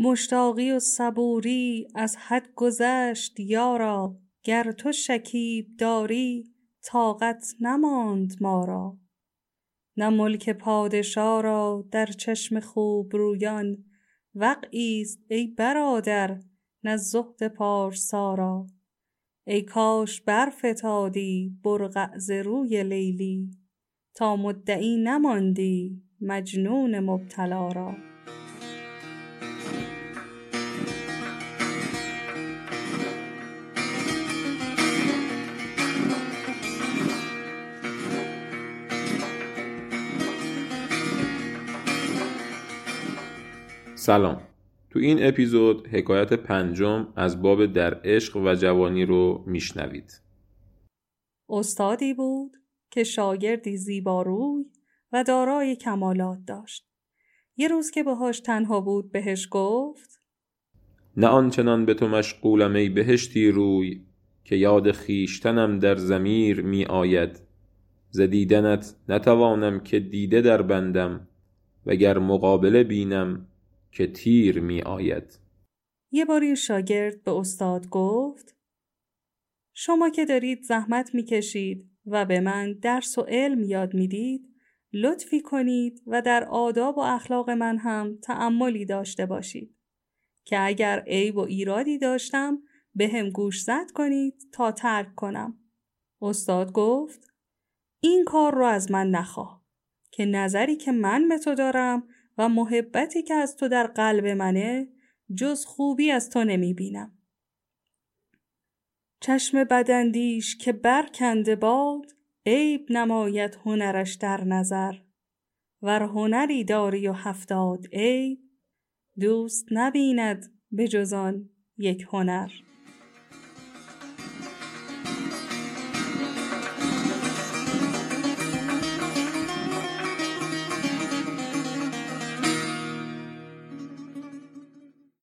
مشتاقی و صبوری از حد گذشت یارا گر تو شکیب داری طاقت نماند ما را. نه ملک پادشا را در چشم خوبرویان وقعیست ای برادر نه زهد پارسا را. ای کاش برفتادی برقع ز روی لیلی تا مدعی نماندی مجنون مبتلا را. سلام. تو این اپیزود حکایت پنجم از باب در عشق و جوانی رو میشنوید. استادی بود که شاگردی زیباروی و دارای کمالات داشت. یه روز که باهاش تنها بود بهش گفت نه آنچنان به تو مشغولم ای بهشتی روی که یاد خویشتنم در ضمیر می آید. ز دیدنت نتوانم که دیده در بندم وگر مقابله بینم که تیر می آید. یه باری شاگرد به استاد گفت شما که دارید زحمت می‌کشید و به من درس و علم یاد می‌دید لطفی کنید و در آداب و اخلاق من هم تأملی داشته باشید که اگر عیب و ایرادی داشتم به هم گوش زد کنید تا ترک کنم. استاد گفت این کار رو از من نخواه که نظری که من به تو دارم و محبتی که از تو در قلب منه جز خوبی از تو نمی بینم. چشم بدندیش که برکنده باد عیب نماید هنرش در نظر ور هنری داری و هفتاد عیب دوست نبیند به جز آن یک هنر